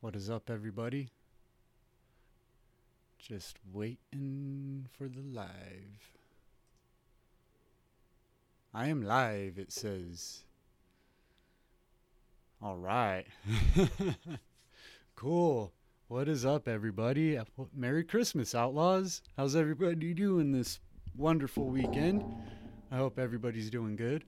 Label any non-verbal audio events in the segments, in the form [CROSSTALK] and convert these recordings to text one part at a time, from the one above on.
What is up, everybody? Just waiting for the live. I am live, it says. All right. [LAUGHS] cool. What is up, everybody? Uh, Merry Christmas, Outlaws. How's everybody doing this wonderful weekend? I hope everybody's doing good.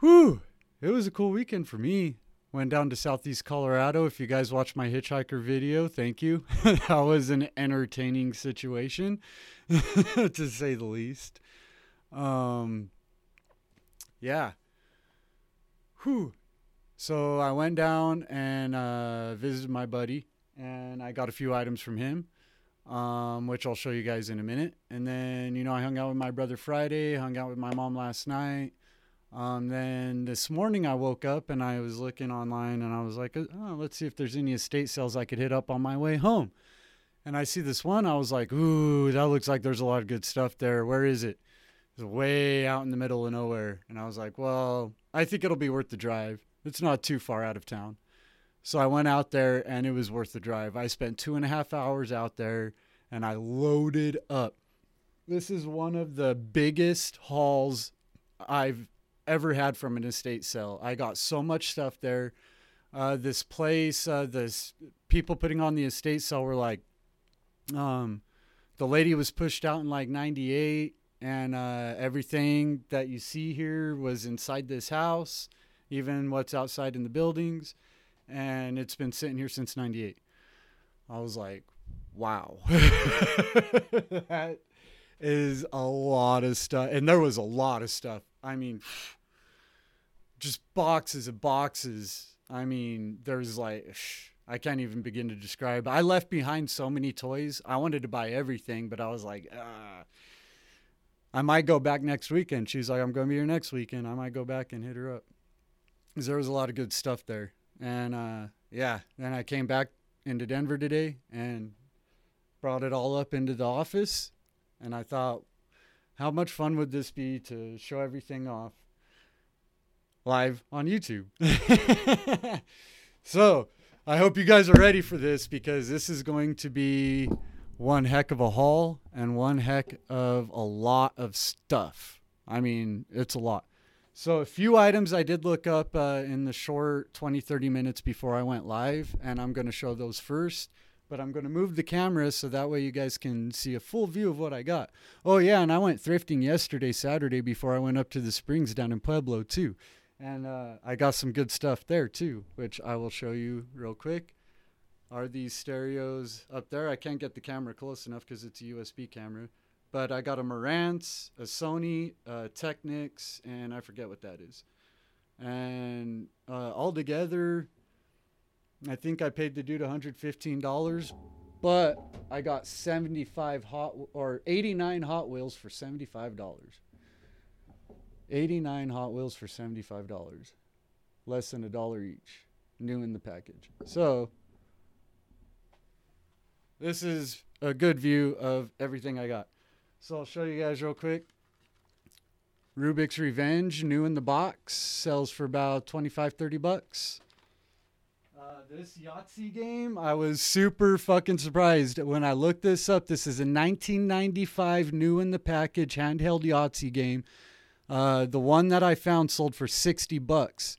Whew. It was a cool weekend for me. Went down to Southeast Colorado. If you guys watched my hitchhiker video, thank you. [LAUGHS] that was an entertaining situation, [LAUGHS] to say the least. Um, yeah. Whew. So I went down and uh, visited my buddy, and I got a few items from him, um, which I'll show you guys in a minute. And then, you know, I hung out with my brother Friday, hung out with my mom last night. Um, then this morning I woke up and I was looking online and I was like, oh, let's see if there's any estate sales I could hit up on my way home. And I see this one. I was like, ooh, that looks like there's a lot of good stuff there. Where is it? It's way out in the middle of nowhere. And I was like, well, I think it'll be worth the drive. It's not too far out of town. So I went out there and it was worth the drive. I spent two and a half hours out there and I loaded up. This is one of the biggest hauls I've ever had from an estate sale. I got so much stuff there. Uh, this place, uh, this people putting on the estate sale were like, um, the lady was pushed out in like 98 and uh, everything that you see here was inside this house, even what's outside in the buildings. And it's been sitting here since 98. I was like, wow. [LAUGHS] that is a lot of stuff. And there was a lot of stuff. I mean, just boxes of boxes. I mean, there's like, [SIGHS] I can't even begin to describe. I left behind so many toys. I wanted to buy everything, but I was like, ah. I might go back next weekend. She's like, I'm going to be here next weekend. I might go back and hit her up. Because there was a lot of good stuff there. And uh, yeah, then I came back into Denver today and brought it all up into the office. And I thought, how much fun would this be to show everything off live on YouTube? [LAUGHS] [LAUGHS] so I hope you guys are ready for this because this is going to be one heck of a haul and one heck of a lot of stuff. I mean, it's a lot. So, a few items I did look up uh, in the short 20, 30 minutes before I went live, and I'm going to show those first. But I'm going to move the camera so that way you guys can see a full view of what I got. Oh, yeah, and I went thrifting yesterday, Saturday, before I went up to the springs down in Pueblo, too. And uh, I got some good stuff there, too, which I will show you real quick are these stereos up there. I can't get the camera close enough because it's a USB camera. But I got a Marantz, a Sony, a Technics, and I forget what that is. And uh, altogether, I think I paid the dude $115, but I got 75 hot or 89 Hot Wheels for $75. 89 Hot Wheels for $75. Less than a dollar each, new in the package. So, this is a good view of everything I got. So I'll show you guys real quick. Rubik's Revenge, new in the box, sells for about 25, 30 bucks. Uh, this Yahtzee game, I was super fucking surprised when I looked this up. This is a 1995 new in the package handheld Yahtzee game. Uh, the one that I found sold for 60 bucks.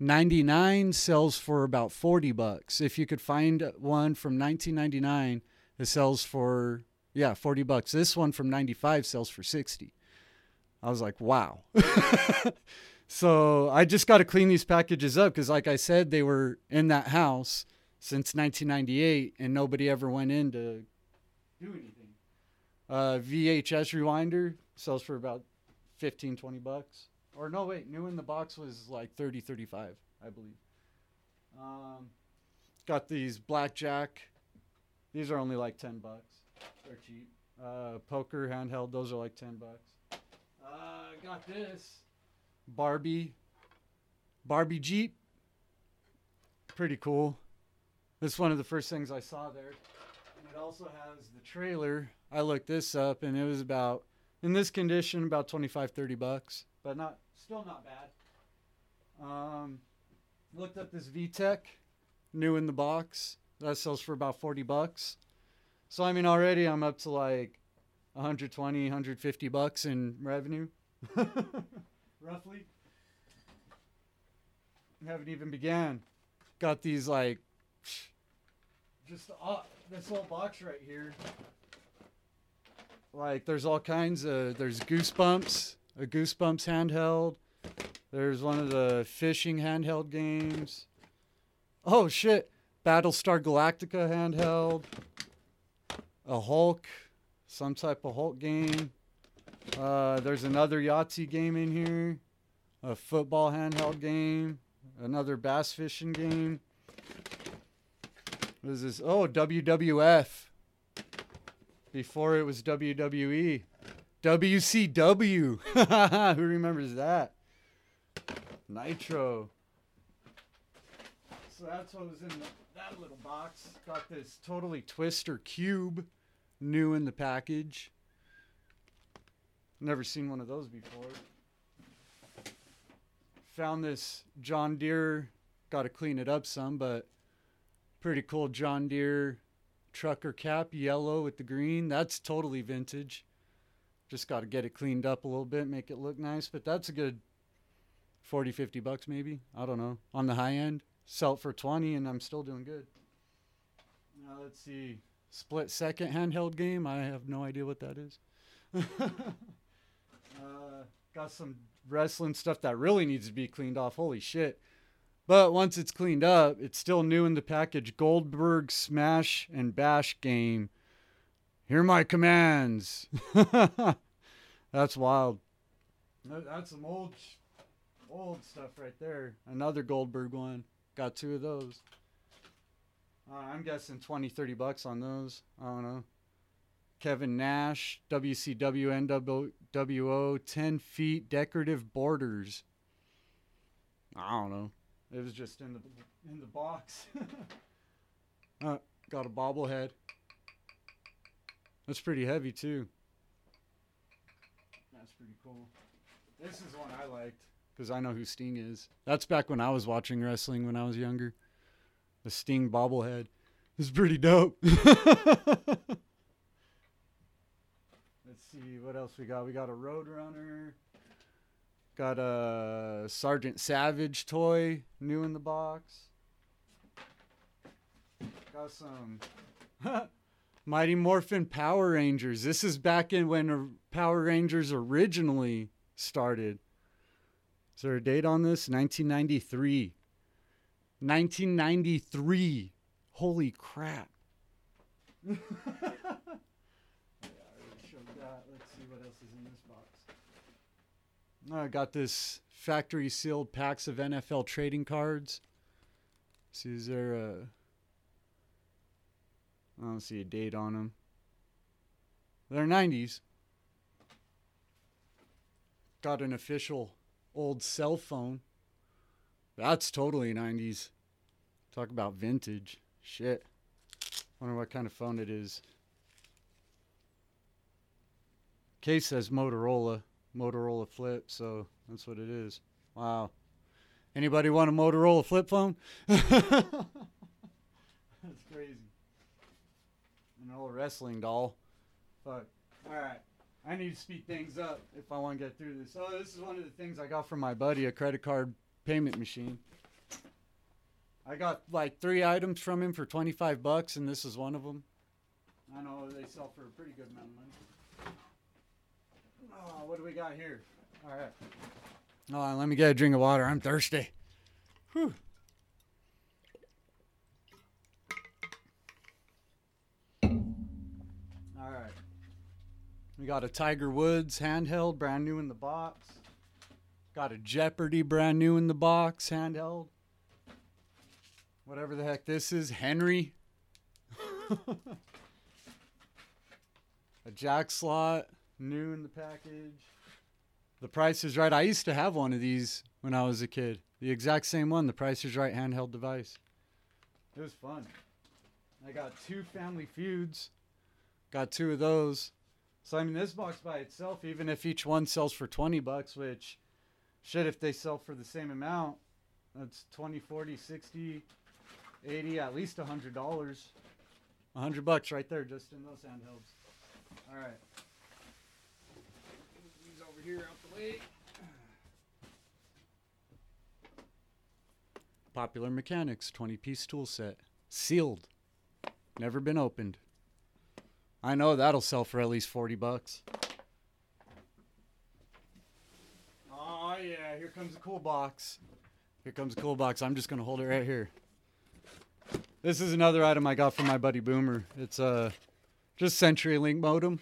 99 sells for about 40 bucks. If you could find one from 1999 it sells for yeah, 40 bucks. This one from 95 sells for 60. I was like, "Wow." [LAUGHS] so, I just got to clean these packages up cuz like I said they were in that house since 1998 and nobody ever went in to do anything. Uh, VHS rewinder sells for about 15 20 bucks. Or no, wait, new in the box was like 30, 35, I believe. Um, got these blackjack. These are only like 10 bucks. They're cheap. Uh, poker handheld, those are like 10 bucks. Uh, got this Barbie, Barbie Jeep. Pretty cool. This is one of the first things I saw there. And it also has the trailer. I looked this up and it was about, in this condition, about 25, 30 bucks, but not Still not bad. Um, looked up this VTech new in the box. That sells for about 40 bucks. So I mean already I'm up to like 120, 150 bucks in revenue. [LAUGHS] Roughly. Haven't even began. Got these like [SNIFFS] just uh, this whole box right here. Like there's all kinds of there's goosebumps, a goosebumps handheld. There's one of the fishing handheld games. Oh shit. Battlestar Galactica handheld. A Hulk, some type of Hulk game. Uh, there's another Yahtzee game in here. A football handheld game. Another bass fishing game. What is this? Oh, WWF. Before it was WWE. WCW. [LAUGHS] Who remembers that? Nitro. So that's what was in the, that little box. Got this totally twister cube new in the package. Never seen one of those before. Found this John Deere. Got to clean it up some, but pretty cool John Deere trucker cap, yellow with the green. That's totally vintage. Just got to get it cleaned up a little bit, make it look nice. But that's a good 40, 50 bucks maybe. I don't know. On the high end, sell it for 20 and I'm still doing good. Now let's see. Split second handheld game. I have no idea what that is. [LAUGHS] uh, got some wrestling stuff that really needs to be cleaned off. Holy shit. But once it's cleaned up, it's still new in the package. Goldberg Smash and Bash game. Hear my commands. [LAUGHS] That's wild. That's some old, old stuff right there. Another Goldberg one. Got two of those. Uh, I'm guessing 20, 30 bucks on those. I don't know. Kevin Nash, WCW NWO, 10 feet decorative borders. I don't know. It was just in the in the box. [LAUGHS] uh, got a bobblehead. That's pretty heavy too. That's pretty cool. This is one I liked because I know who Sting is. That's back when I was watching wrestling when I was younger. The Sting bobblehead is pretty dope. [LAUGHS] Let's see what else we got. We got a Roadrunner. Got a Sergeant Savage toy, new in the box. Got some [LAUGHS] Mighty Morphin Power Rangers. This is back in when Power Rangers originally started. Is there a date on this? 1993. 1993. Holy crap. [LAUGHS] yeah, I already showed that. Let's see what else is in this box. I got this factory sealed packs of NFL trading cards. See, is there a. I don't see a date on them. They're 90s. Got an official old cell phone. That's totally 90s. Talk about vintage. Shit. Wonder what kind of phone it is. Case says Motorola. Motorola flip, so that's what it is. Wow. Anybody want a Motorola flip phone? [LAUGHS] that's crazy. An old wrestling doll. Fuck. Alright. I need to speed things up if I want to get through this. Oh, this is one of the things I got from my buddy, a credit card payment machine. I got like three items from him for 25 bucks, and this is one of them. I know they sell for a pretty good amount of money. Oh, what do we got here? All right. Hold let me get a drink of water. I'm thirsty. Whew. All right. We got a Tiger Woods handheld, brand new in the box. Got a Jeopardy, brand new in the box, handheld. Whatever the heck this is, Henry. [LAUGHS] a jack slot new in the package. The Price is Right. I used to have one of these when I was a kid. The exact same one, the Price is Right handheld device. It was fun. I got two Family Feuds. Got two of those. So I mean, this box by itself, even if each one sells for 20 bucks, which shit, if they sell for the same amount, that's 20, 40, 60, 80, at least hundred dollars. Hundred bucks right there just in those handhelds. All right. Out the way. Popular Mechanics 20 piece tool set. Sealed. Never been opened. I know that'll sell for at least 40 bucks. Oh, yeah. Here comes a cool box. Here comes a cool box. I'm just to hold it right here. This is another item I got from my buddy Boomer. It's a just CenturyLink modem,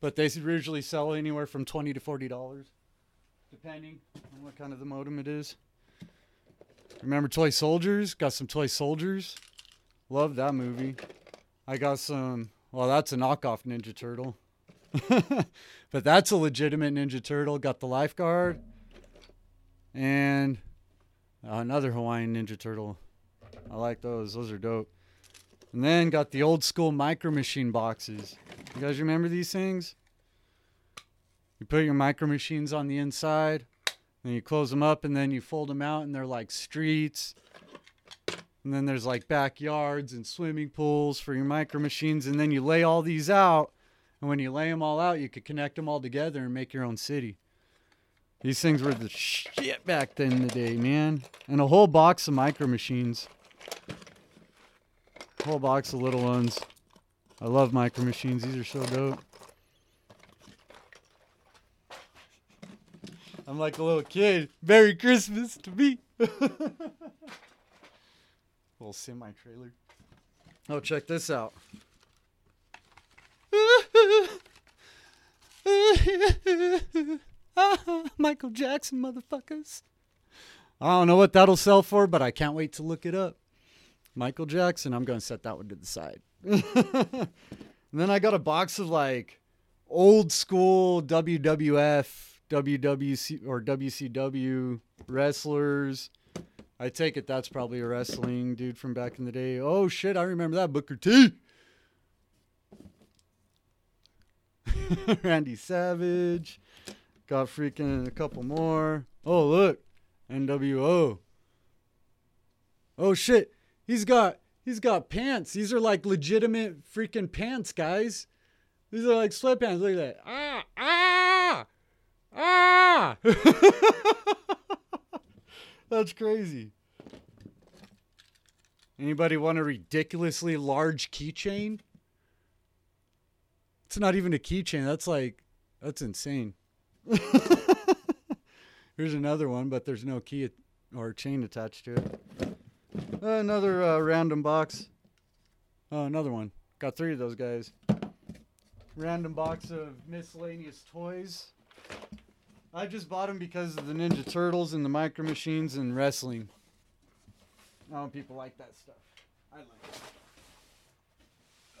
but they usually sell anywhere from 20 to 40 dollars, depending on what kind of the modem it is. Remember Toy Soldiers? Got some Toy Soldiers. Love that movie. I got some. Well, that's a knockoff Ninja Turtle, [LAUGHS] but that's a legitimate Ninja Turtle. Got the lifeguard and another Hawaiian Ninja Turtle. I like those. Those are dope. And then got the old school micro machine boxes. You guys remember these things? You put your micro machines on the inside, and you close them up, and then you fold them out, and they're like streets. And then there's like backyards and swimming pools for your micro machines, and then you lay all these out. And when you lay them all out, you could connect them all together and make your own city. These things were the shit back then in the day, man. And a whole box of micro machines. Whole box of little ones. I love micro machines. These are so dope. I'm like a little kid. Merry Christmas to me. [LAUGHS] little semi trailer. Oh, check this out. [LAUGHS] Ah, Michael Jackson, motherfuckers. I don't know what that'll sell for, but I can't wait to look it up. Michael Jackson, I'm going to set that one to the side. And [LAUGHS] then I got a box of like old school WWF, WWC, or WCW wrestlers. I take it that's probably a wrestling dude from back in the day. Oh shit, I remember that Booker T. [LAUGHS] Randy Savage. Got freaking a couple more. Oh, look. NWO. Oh shit. He's got he's got pants. These are like legitimate freaking pants, guys. These are like sweatpants. Look at that. Ah, ah, ah. [LAUGHS] That's crazy. Anybody want a ridiculously large keychain? It's not even a keychain. That's like, that's insane. [LAUGHS] Here's another one, but there's no key or chain attached to it. Another uh, random box. Oh, another one. Got three of those guys. Random box of miscellaneous toys. I just bought them because of the Ninja Turtles and the Micro Machines and wrestling. Oh, people like that stuff. I like it.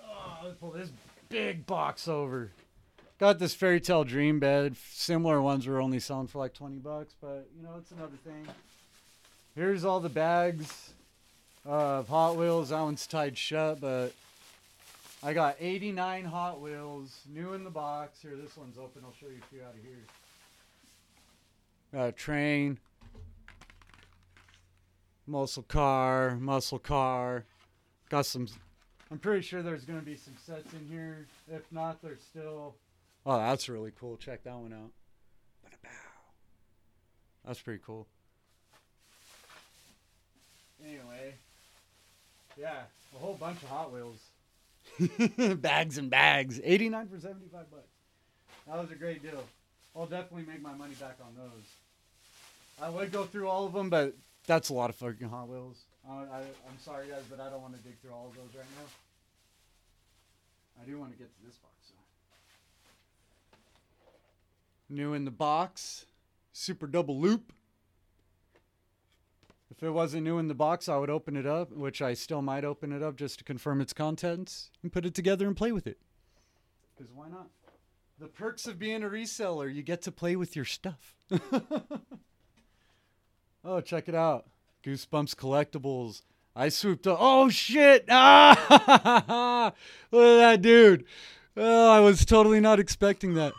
Oh, let's pull this big box over. Got this fairy tale dream bed. Similar ones were only selling for like 20 bucks, but you know, it's another thing. Here's all the bags of Hot Wheels. That one's tied shut, but I got 89 Hot Wheels, new in the box. Here, this one's open. I'll show you a few out of here. Got a train, muscle car, muscle car. Got some. I'm pretty sure there's going to be some sets in here. If not, there's still. Oh, that's really cool. Check that one out. That's pretty cool. Anyway, yeah, a whole bunch of Hot Wheels. [LAUGHS] bags and bags. 89 for 75 bucks. That was a great deal. I'll definitely make my money back on those. I would go through all of them, but that's a lot of fucking Hot Wheels. I, I, I'm sorry, guys, but I don't want to dig through all of those right now. I do want to get to this box. So. New in the box, Super Double Loop. If it wasn't new in the box, I would open it up, which I still might open it up just to confirm its contents and put it together and play with it. Because why not? The perks of being a reseller, you get to play with your stuff. [LAUGHS] oh, check it out. Goosebumps collectibles. I swooped up. Oh shit! Ah! [LAUGHS] Look at that dude. Oh, I was totally not expecting that.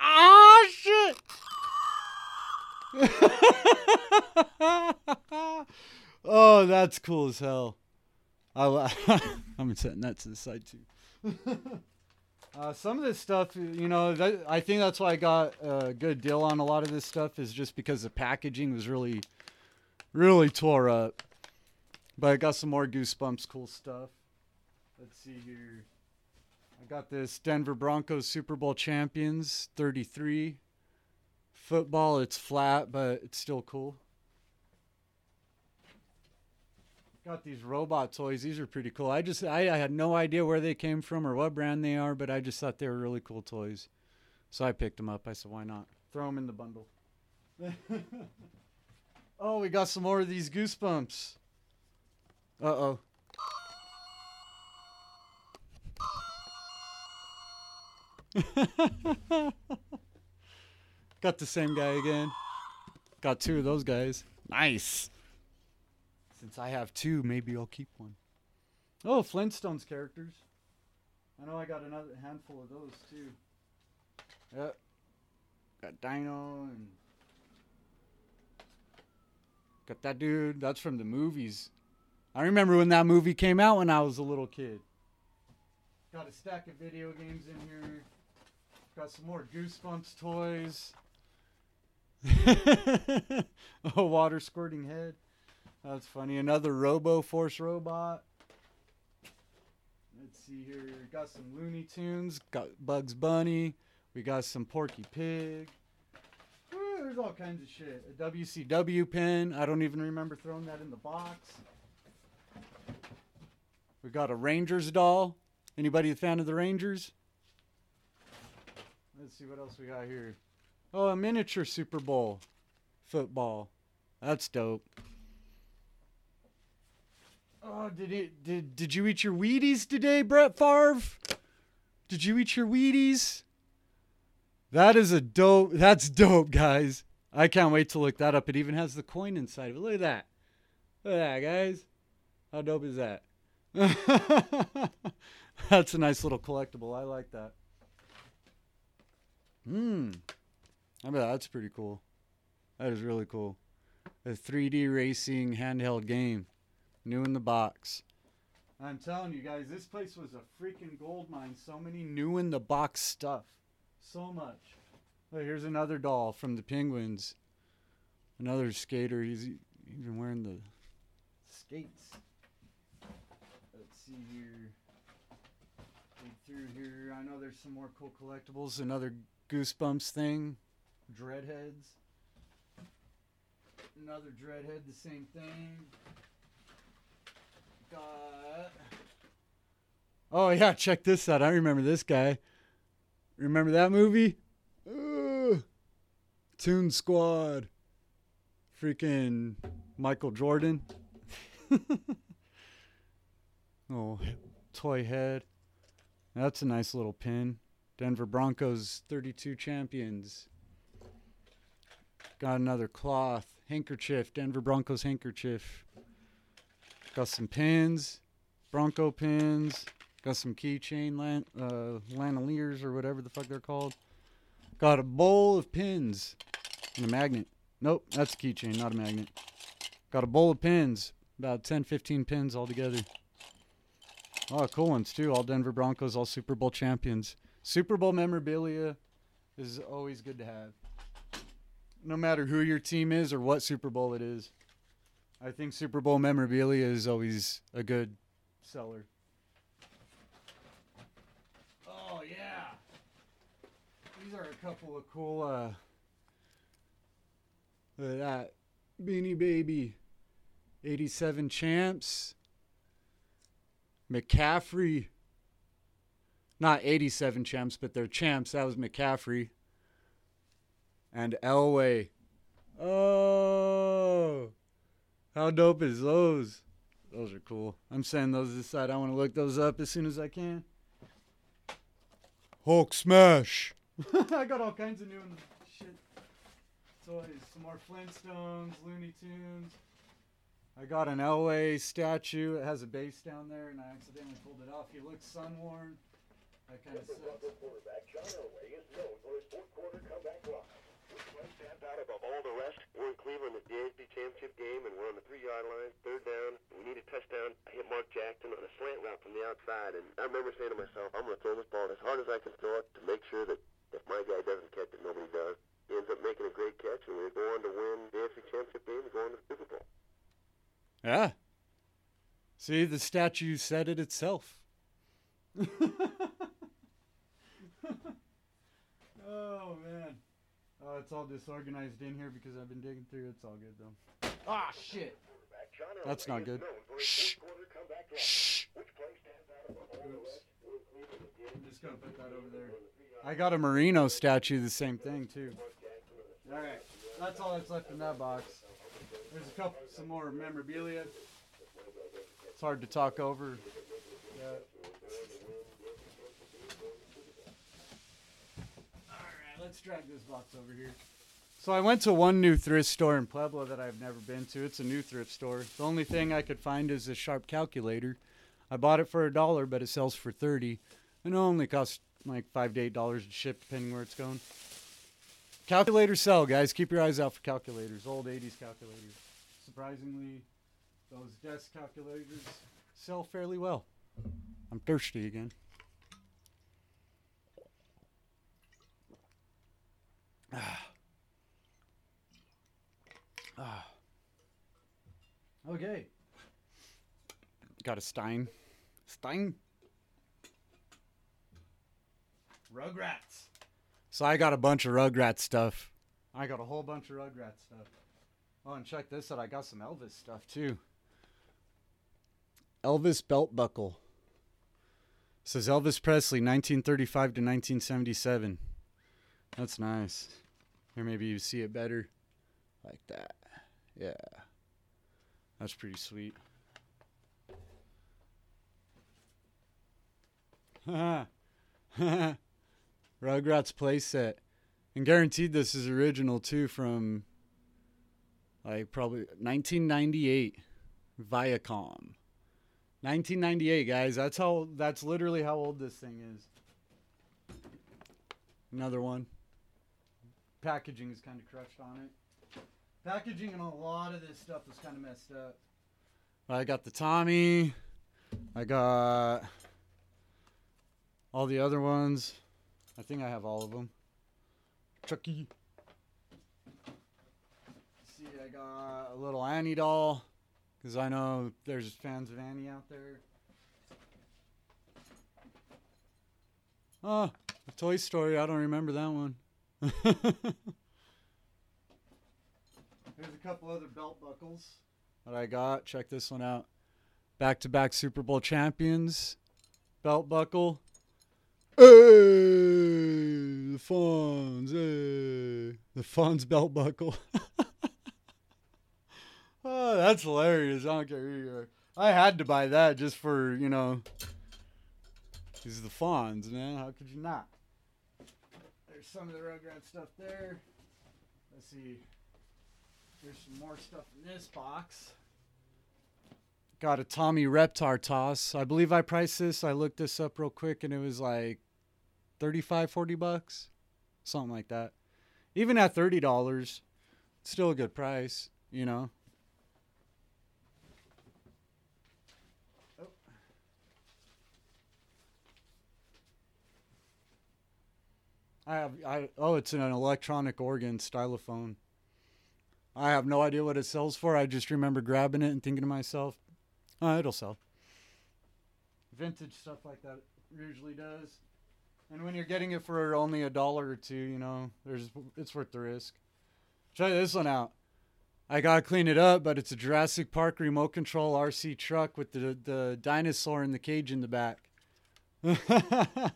Ah shit! [LAUGHS] oh, that's cool as hell. I, [LAUGHS] I'm setting that to the side too. [LAUGHS] uh, some of this stuff, you know, that, I think that's why I got a good deal on a lot of this stuff is just because the packaging was really, really tore up. But I got some more Goosebumps cool stuff. Let's see here. I got this Denver Broncos Super Bowl champions 33 football. It's flat, but it's still cool. Got these robot toys. These are pretty cool. I just I, I had no idea where they came from or what brand they are, but I just thought they were really cool toys. So I picked them up. I said, why not? Throw them in the bundle. [LAUGHS] oh, we got some more of these goosebumps. Uh oh. [LAUGHS] Got the same guy again. Got two of those guys. Nice. Since I have two, maybe I'll keep one. Oh, Flintstones characters. I know I got another handful of those too. Yep. Got Dino and got that dude. That's from the movies. I remember when that movie came out when I was a little kid. Got a stack of video games in here. Got some more Goosebumps toys. [LAUGHS] a water squirting head. That's funny. Another Robo Force robot. Let's see here. Got some Looney Tunes. Got Bugs Bunny. We got some Porky Pig. Woo, there's all kinds of shit. A WCW pin. I don't even remember throwing that in the box. We got a Rangers doll. Anybody a fan of the Rangers? Let's see what else we got here. Oh, a miniature Super Bowl football. That's dope. Oh, did it did did you eat your Wheaties today, Brett Favre? Did you eat your Wheaties? That is a dope. That's dope, guys. I can't wait to look that up. It even has the coin inside of it. Look at that. Look at that, guys. How dope is that? [LAUGHS] That's a nice little collectible. I like that. Hmm. I bet that's pretty cool. That is really cool. A 3D racing handheld game. New in the box. I'm telling you guys, this place was a freaking gold mine. So many new in the box stuff. So much. Look, here's another doll from the Penguins. Another skater. He's even wearing the skates. Let's see here. Through here. I know there's some more cool collectibles. Another Goosebumps thing. Dreadheads. Another Dreadhead, the same thing. Got. Oh yeah, check this out. I remember this guy. Remember that movie? Ugh. Toon Squad. Freaking Michael Jordan. [LAUGHS] oh, toy head. That's a nice little pin. Denver Broncos 32 champions. Got another cloth. Handkerchief. Denver Broncos handkerchief. Got some pins. Bronco pins. Got some keychain lan- uh, or whatever the fuck they're called. Got a bowl of pins and a magnet. Nope, that's a keychain, not a magnet. Got a bowl of pins. About 10, 15 pins altogether. Oh, cool ones too. All Denver Broncos, all Super Bowl champions. Super Bowl memorabilia is always good to have. No matter who your team is or what Super Bowl it is. I think Super Bowl memorabilia is always a good seller. Oh yeah. These are a couple of cool uh look at that. Beanie Baby. 87 champs. McCaffrey not 87 champs, but they're champs. That was McCaffrey. And Elway. Oh, how dope is those? Those are cool. I'm saying those this side. I want to look those up as soon as I can. Hulk smash. [LAUGHS] I got all kinds of new shit. Toys. Some more Flintstones, Looney Tunes. I got an Elway statue. It has a base down there, and I accidentally pulled it off. He looks sun worn. That kind of sucks stands out above all the rest. We're in Cleveland at the AFC championship game, and we're on the three-yard line, third down. We need a touchdown. I hit Mark Jackson on a slant route from the outside, and I remember saying to myself, I'm going to throw this ball as hard as I can throw it to make sure that if my guy doesn't catch it, nobody does. He ends up making a great catch, and we go on to win the AFC championship game and go on to the Super Bowl. Yeah. See, the statue said it itself. [LAUGHS] oh, man. Oh, it's all disorganized in here because I've been digging through. It's all good though. Ah, shit. That's not good. Shh. Shh. I'm just gonna put that over there. I got a Marino statue, the same thing too. All right, that's all that's left in that box. There's a couple, some more memorabilia. It's hard to talk over. Yeah. All right, let's drag this box over here. So I went to one new thrift store in Pueblo that I've never been to. It's a new thrift store. The only thing I could find is a sharp calculator. I bought it for a dollar, but it sells for thirty, and it only costs like five to eight dollars to ship, depending where it's going. Calculators sell, guys. Keep your eyes out for calculators. Old '80s calculators. Surprisingly, those desk calculators sell fairly well. I'm thirsty again. Ah. Ah. Okay. Got a Stein. Stein. Rugrats. So I got a bunch of Rugrats stuff. I got a whole bunch of Rugrats stuff. Oh, and check this out. I got some Elvis stuff too. Elvis belt buckle. says Elvis Presley, 1935 to 1977. That's nice. Or maybe you see it better like that. Yeah. That's pretty sweet. [LAUGHS] Rugrats playset. And guaranteed this is original too from like probably 1998 Viacom. 1998 guys, that's how that's literally how old this thing is. Another one. Packaging is kind of crushed on it. Packaging and a lot of this stuff is kind of messed up. I got the Tommy. I got all the other ones. I think I have all of them. Chucky. See, I got a little Annie doll. Because I know there's fans of Annie out there. Oh, Toy Story. I don't remember that one. [LAUGHS] There's a couple other belt buckles that I got. Check this one out. Back to back Super Bowl champions. Belt buckle. Hey, the Fonz. Hey, the Fonz belt buckle. [LAUGHS] oh, that's hilarious. I don't care who you are. I had to buy that just for, you know, these are the Fonz, man. How could you not? There's some of the Rugrats stuff there. Let's see. There's some more stuff in this box. Got a Tommy Reptar toss. I believe I priced this. I looked this up real quick and it was like 35, 40 bucks. Something like that. Even at $30, still a good price, you know. I have I oh it's an electronic organ stylophone. I have no idea what it sells for. I just remember grabbing it and thinking to myself, "Oh, it'll sell." Vintage stuff like that usually does. And when you're getting it for only a dollar or two, you know, there's it's worth the risk. Try this one out. I gotta clean it up, but it's a Jurassic Park remote control RC truck with the the dinosaur in the cage in the back. [LAUGHS]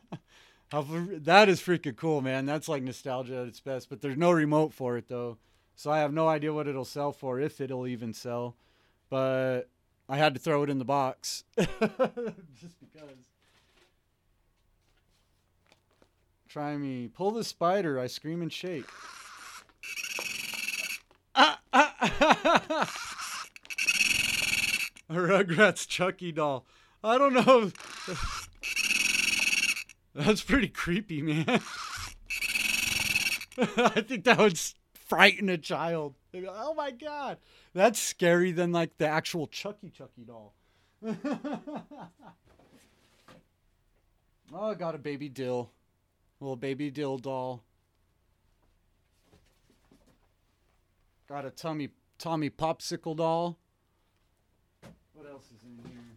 that is freaking cool, man. That's like nostalgia at its best. But there's no remote for it though, so I have no idea what it'll sell for, if it'll even sell. But I had to throw it in the box [LAUGHS] just because. Try me. Pull the spider. I scream and shake. Ah, [LAUGHS] ah, A Rugrats Chucky doll. I don't know. [LAUGHS] That's pretty creepy, man. [LAUGHS] I think that would frighten a child. Like, oh my god, that's scary than like the actual Chucky Chucky doll. [LAUGHS] oh, I got a baby Dil. Little baby Dil doll. Got a tummy Tommy popsicle doll. What else is in here?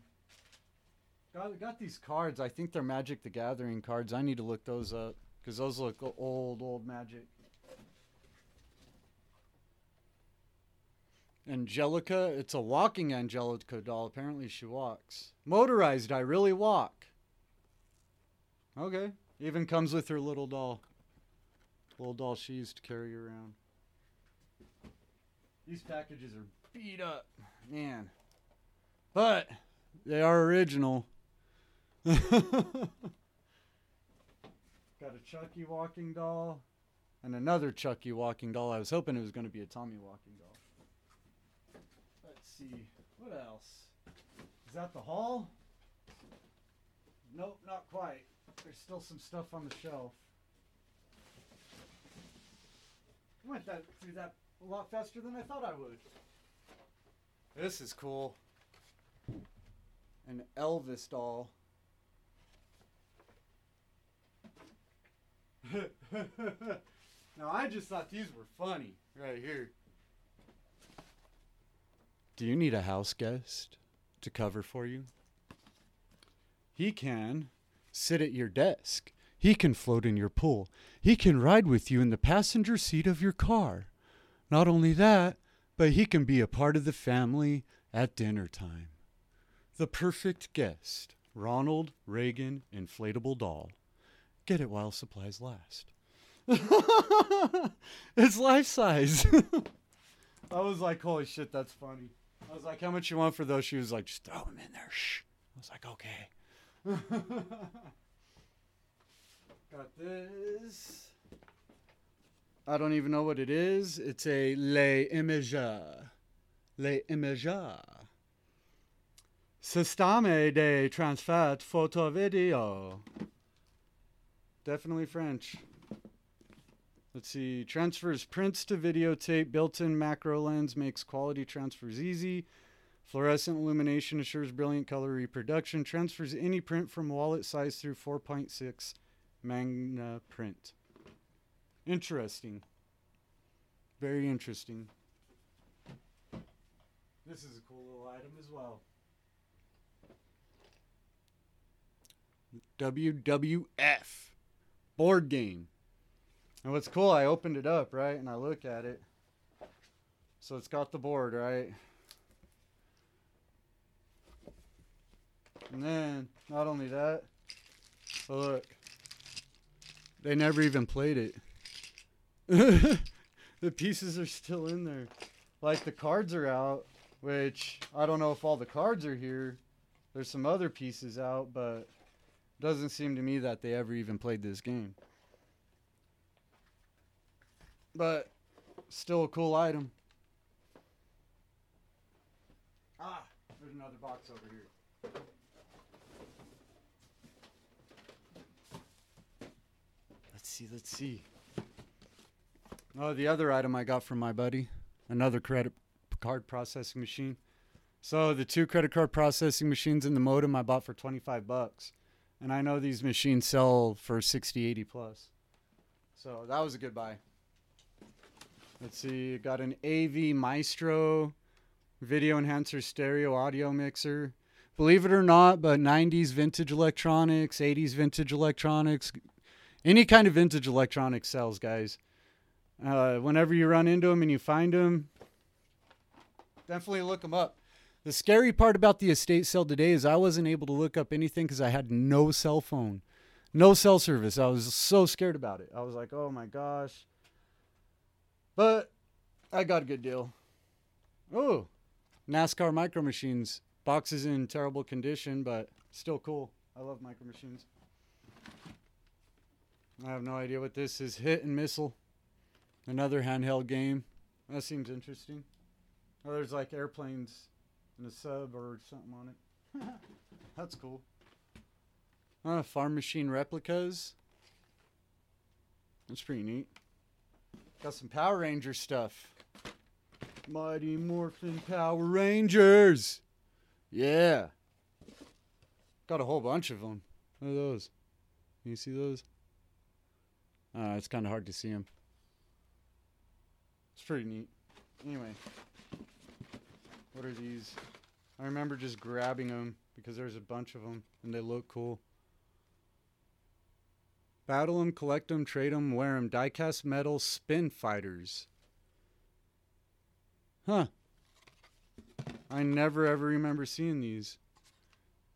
Got got these cards. I think they're Magic the Gathering cards. I need to look those up because those look old, old Magic. Angelica, it's a walking Angelica doll. Apparently, she walks. Motorized, I really walk. Okay. Even comes with her little doll. Little doll she used to carry around. These packages are beat up, man. But they are original. Got a Chucky walking doll and another Chucky walking doll. I was hoping it was going to be a Tommy walking doll. Let's see. What else? Is that the hall? Nope, not quite. There's still some stuff on the shelf. I went that through that a lot faster than I thought I would. This is cool. An Elvis doll. [LAUGHS] now I just thought these were funny right here. Do you need a house guest to cover for you? He can sit at your desk. He can float in your pool. He can ride with you in the passenger seat of your car. Not only that, but he can be a part of the family at dinner time. The perfect guest. Ronald Reagan inflatable doll. Get it while supplies last. [LAUGHS] it's life size. [LAUGHS] I was like, holy shit, that's funny. I was like, how much you want for those? She was like, just throw them in there. Shh. I was like, okay. [LAUGHS] Got this. I don't even know what it is. It's a Les Images. Les Images. Système de transfert photo video. Definitely French. Let's see. Transfers prints to videotape. Built in macro lens makes quality transfers easy. Fluorescent illumination assures brilliant color reproduction. Transfers any print from wallet size through 4.6 Magna print. Interesting. Very interesting. This is a cool little item as well. WWF board game. And what's cool, I opened it up, right? And I look at it. So it's got the board, right? And then, not only that, look, they never even played it. [LAUGHS] the pieces are still in there. Like the cards are out, which I don't know if all the cards are here. There's some other pieces out, but doesn't seem to me that they ever even played this game. But still a cool item. Ah, there's another box over here. Let's see, let's see. Oh, the other item I got from my buddy, another credit card processing machine. So the two credit card processing machines and the modem I bought for 25 bucks. And I know these machines sell for 60, 80 plus. So that was a good buy. Let's see, got an AV Maestro video enhancer stereo audio mixer. Believe it or not, but 90s vintage electronics, 80s vintage electronics, any kind of vintage electronics sells, guys. Uh, whenever you run into them and you find them, definitely look them up. The scary part about the estate sale today is I wasn't able to look up anything because I had no cell phone, no cell service. I was so scared about it. I was like, oh my gosh. But I got a good deal. Oh, NASCAR micro machines. Boxes in terrible condition, but still cool. I love micro machines. I have no idea what this is. Hit and missile. Another handheld game. That seems interesting. Oh, there's like airplanes and a sub or something on it. [LAUGHS] That's cool. Uh, farm machine replicas. That's pretty neat. Got some Power Ranger stuff. Mighty Morphin Power Rangers. Yeah. Got a whole bunch of them. Look at those. Can you see those? Uh, it's kind of hard to see them. It's pretty neat. Anyway, what are these? I remember just grabbing them because there's a bunch of them and they look cool. Battle them, collect them, trade them, wear them. Diecast metal spin fighters. Huh. I never ever remember seeing these.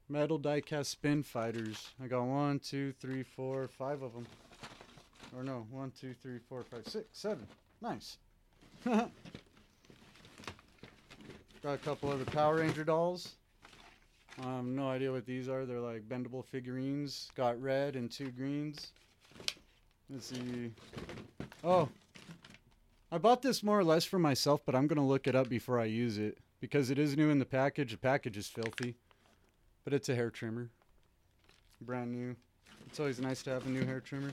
Metal diecast spin fighters. I got one, two, three, four, five of them. Or no, one, two, three, four, five, six, seven. Nice. [LAUGHS] got a couple other Power Ranger dolls. Um, no idea what these are. They're like bendable figurines. Got red and two greens. Let's see. Oh, I bought this more or less for myself, but I'm gonna look it up before I use it because it is new in the package. The package is filthy, but it's a hair trimmer, brand new. It's always nice to have a new hair trimmer.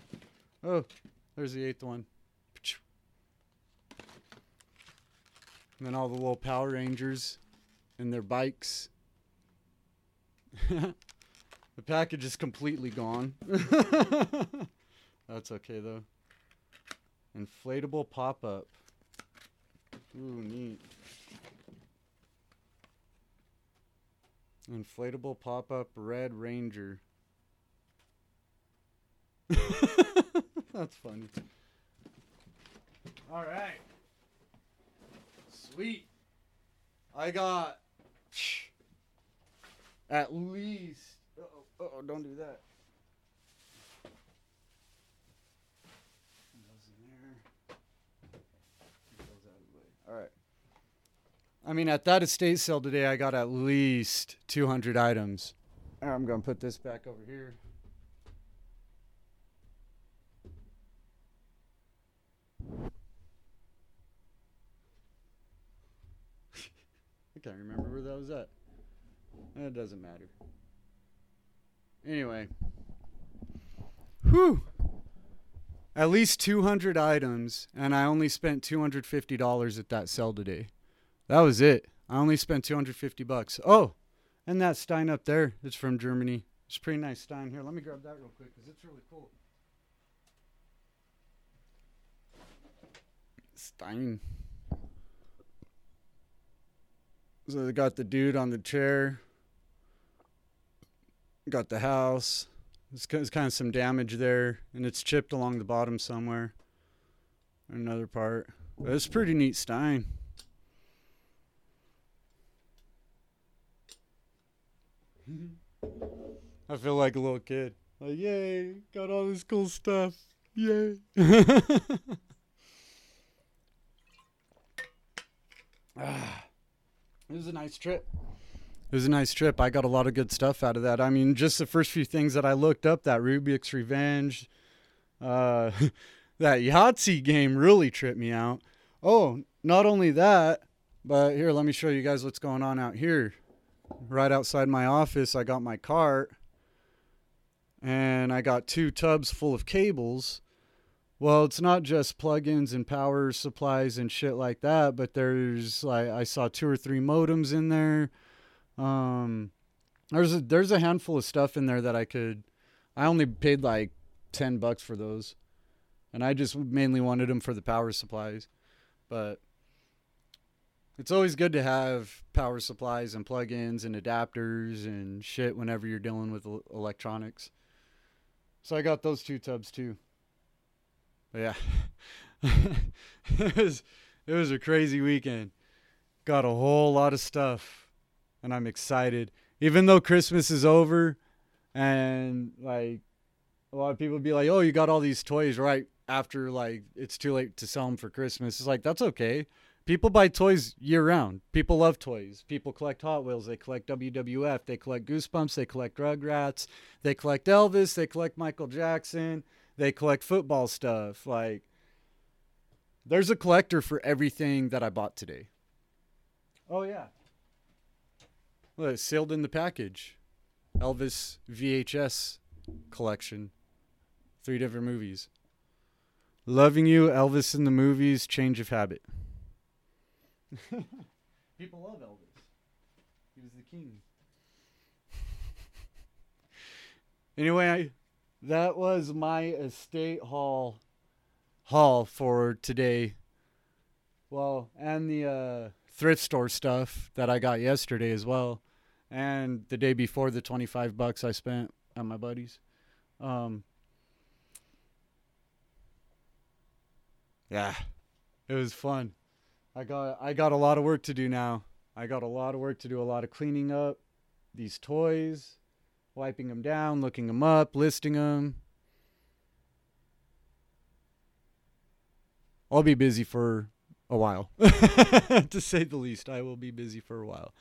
Oh, there's the eighth one. And then all the little Power Rangers and their bikes. [LAUGHS] the package is completely gone. [LAUGHS] That's okay though. Inflatable pop up. Ooh, neat. Inflatable pop up Red Ranger. [LAUGHS] That's funny. All right. Sweet. I got at least. Uh oh, don't do that. All right. I mean, at that estate sale today, I got at least 200 items. I'm going to put this back over here. I can't remember where that was at. Eh, it doesn't matter. Anyway. Whew. At least 200 items, and I only spent $250 at that sale today. That was it. I only spent 250 bucks. Oh, and that Stein up there, it's from Germany. It's a pretty nice Stein. Here, let me grab that real quick because it's really cool. Stein. So they got the dude on the chair. Got the house. There's kind of some damage there, and it's chipped along the bottom somewhere. Another part. But it's pretty neat Stein. I feel like a little kid. Like, yay, got all this cool stuff. Yay. [LAUGHS] ah. It was a nice trip. It was a nice trip. I got a lot of good stuff out of that. I mean, just the first few things that I looked up, that Rubik's Revenge, uh, [LAUGHS] that Yahtzee game really tripped me out. Oh, not only that, but here, let me show you guys what's going on out here. Right outside my office, I got my cart and I got two tubs full of cables. Well, it's not just plugins and power supplies and shit like that, but there's like I saw two or three modems in there. Um, there's a, there's a handful of stuff in there that I could. I only paid like ten bucks for those, and I just mainly wanted them for the power supplies. But it's always good to have power supplies and plugins and adapters and shit whenever you're dealing with electronics. So I got those two tubs too. Yeah, [LAUGHS] it was it was a crazy weekend. Got a whole lot of stuff, and I'm excited. Even though Christmas is over, and like a lot of people be like, "Oh, you got all these toys right after like it's too late to sell them for Christmas." It's like that's okay. People buy toys year round. People love toys. People collect Hot Wheels. They collect WWF. They collect Goosebumps. They collect Rugrats. They collect Elvis. They collect Michael Jackson they collect football stuff. Like, there's a collector for everything that I bought today. Oh, yeah. It's sealed in the package. Elvis VHS collection. Three different movies. Loving You, Elvis in the movies, Change of Habit. [LAUGHS] People love Elvis. He was the king. Anyway, I, that was my estate haul haul for today. Well, and the uh, thrift store stuff that I got yesterday as well, and the day before the twenty five bucks I spent at my buddies. Um, yeah, it was fun. I got I got a lot of work to do now. I got a lot of work to do. A lot of cleaning up these toys, wiping them down, looking them up, listing them. I'll be busy for a while, [LAUGHS] to say the least. I will be busy for a while.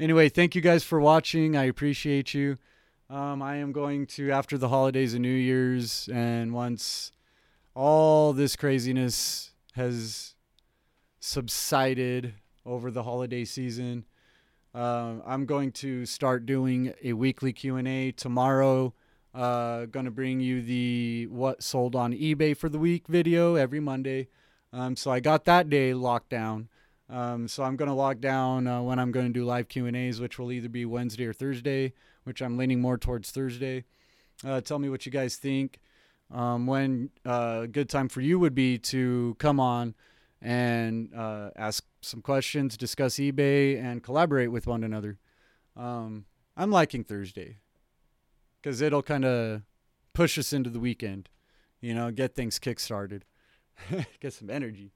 Anyway, thank you guys for watching. I appreciate you. Um, I am going to, after the holidays and New Year's, and once all this craziness has subsided over the holiday season, uh, I'm going to start doing a weekly Q&A tomorrow. Uh, going to bring you the what sold on eBay for the week video every Monday. Um, so I got that day locked down. Um, so I'm going to lock down uh, when I'm going to do live Q&As, which will either be Wednesday or Thursday, which I'm leaning more towards Thursday. Uh, tell me what you guys think. Um, when uh, a good time for you would be to come on and uh, ask some questions, discuss eBay, and collaborate with one another. Um, I'm liking Thursday because it'll kind of push us into the weekend, you know, get things kick started, [LAUGHS] get some energy.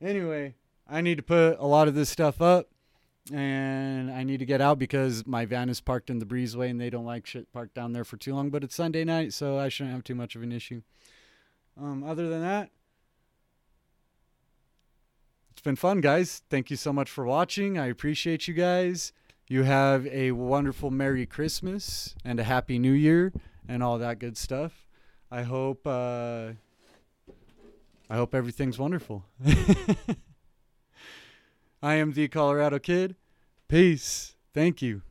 Anyway, I need to put a lot of this stuff up and I need to get out because my van is parked in the breezeway and they don't like shit parked down there for too long. But it's Sunday night, so I shouldn't have too much of an issue. Um, other than that, it's been fun, guys. Thank you so much for watching. I appreciate you guys. You have a wonderful Merry Christmas and a Happy New Year and all that good stuff. I hope uh, I hope everything's wonderful. [LAUGHS] I am the Colorado Kid. Peace. Thank you.